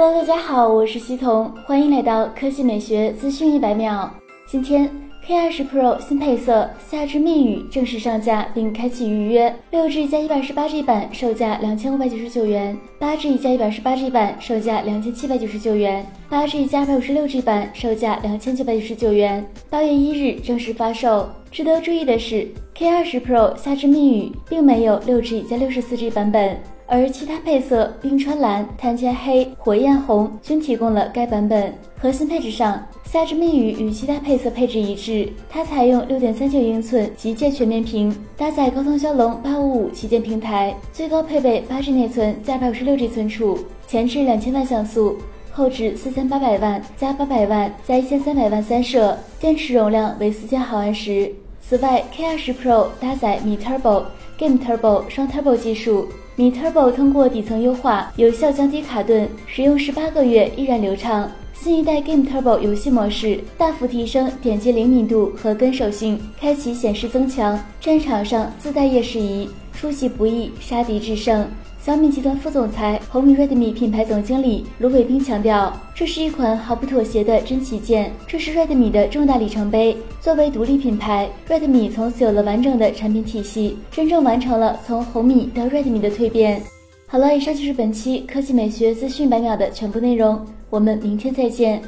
Hello，大家好，我是西彤，欢迎来到科技美学资讯一百秒。今天 K 二十 Pro 新配色《夏之密语》正式上架并开启预约，六 G 加一百二十八 G 版售价两千五百九十九元，八 G 加一百二十八 G 版售价两千七百九十九元，八 G 加二百五十六 G 版售价两千九百九十九元。八月一日正式发售。值得注意的是，K 二十 Pro 夏之密语并没有六 G 加六十四 G 版本。而其他配色冰川蓝、碳纤黑、火焰红均提供了该版本。核心配置上，夏之密语与其他配色配置一致，它采用六点三九英寸极界全面屏，搭载高通骁龙八五五旗舰平台，最高配备八 G 内存加二百五十六 G 存储，前置两千万像素，后置四千八百万加八百万加一千三百万三摄，电池容量为四千毫安时。此外，K20 Pro 搭载米 Turbo、Game Turbo 双 Turbo 技术。米 Turbo 通过底层优化，有效降低卡顿，使用十八个月依然流畅。新一代 Game Turbo 游戏模式大幅提升点击灵敏度和跟手性，开启显示增强，战场上自带夜视仪，出其不意，杀敌制胜。小米集团副总裁、红米 Redmi 品牌总经理卢伟冰强调，这是一款毫不妥协的真旗舰，这是 Redmi 的重大里程碑。作为独立品牌，Redmi 从此有了完整的产品体系，真正完成了从红米到 Redmi 的蜕变。好了，以上就是本期科技美学资讯百秒的全部内容，我们明天再见。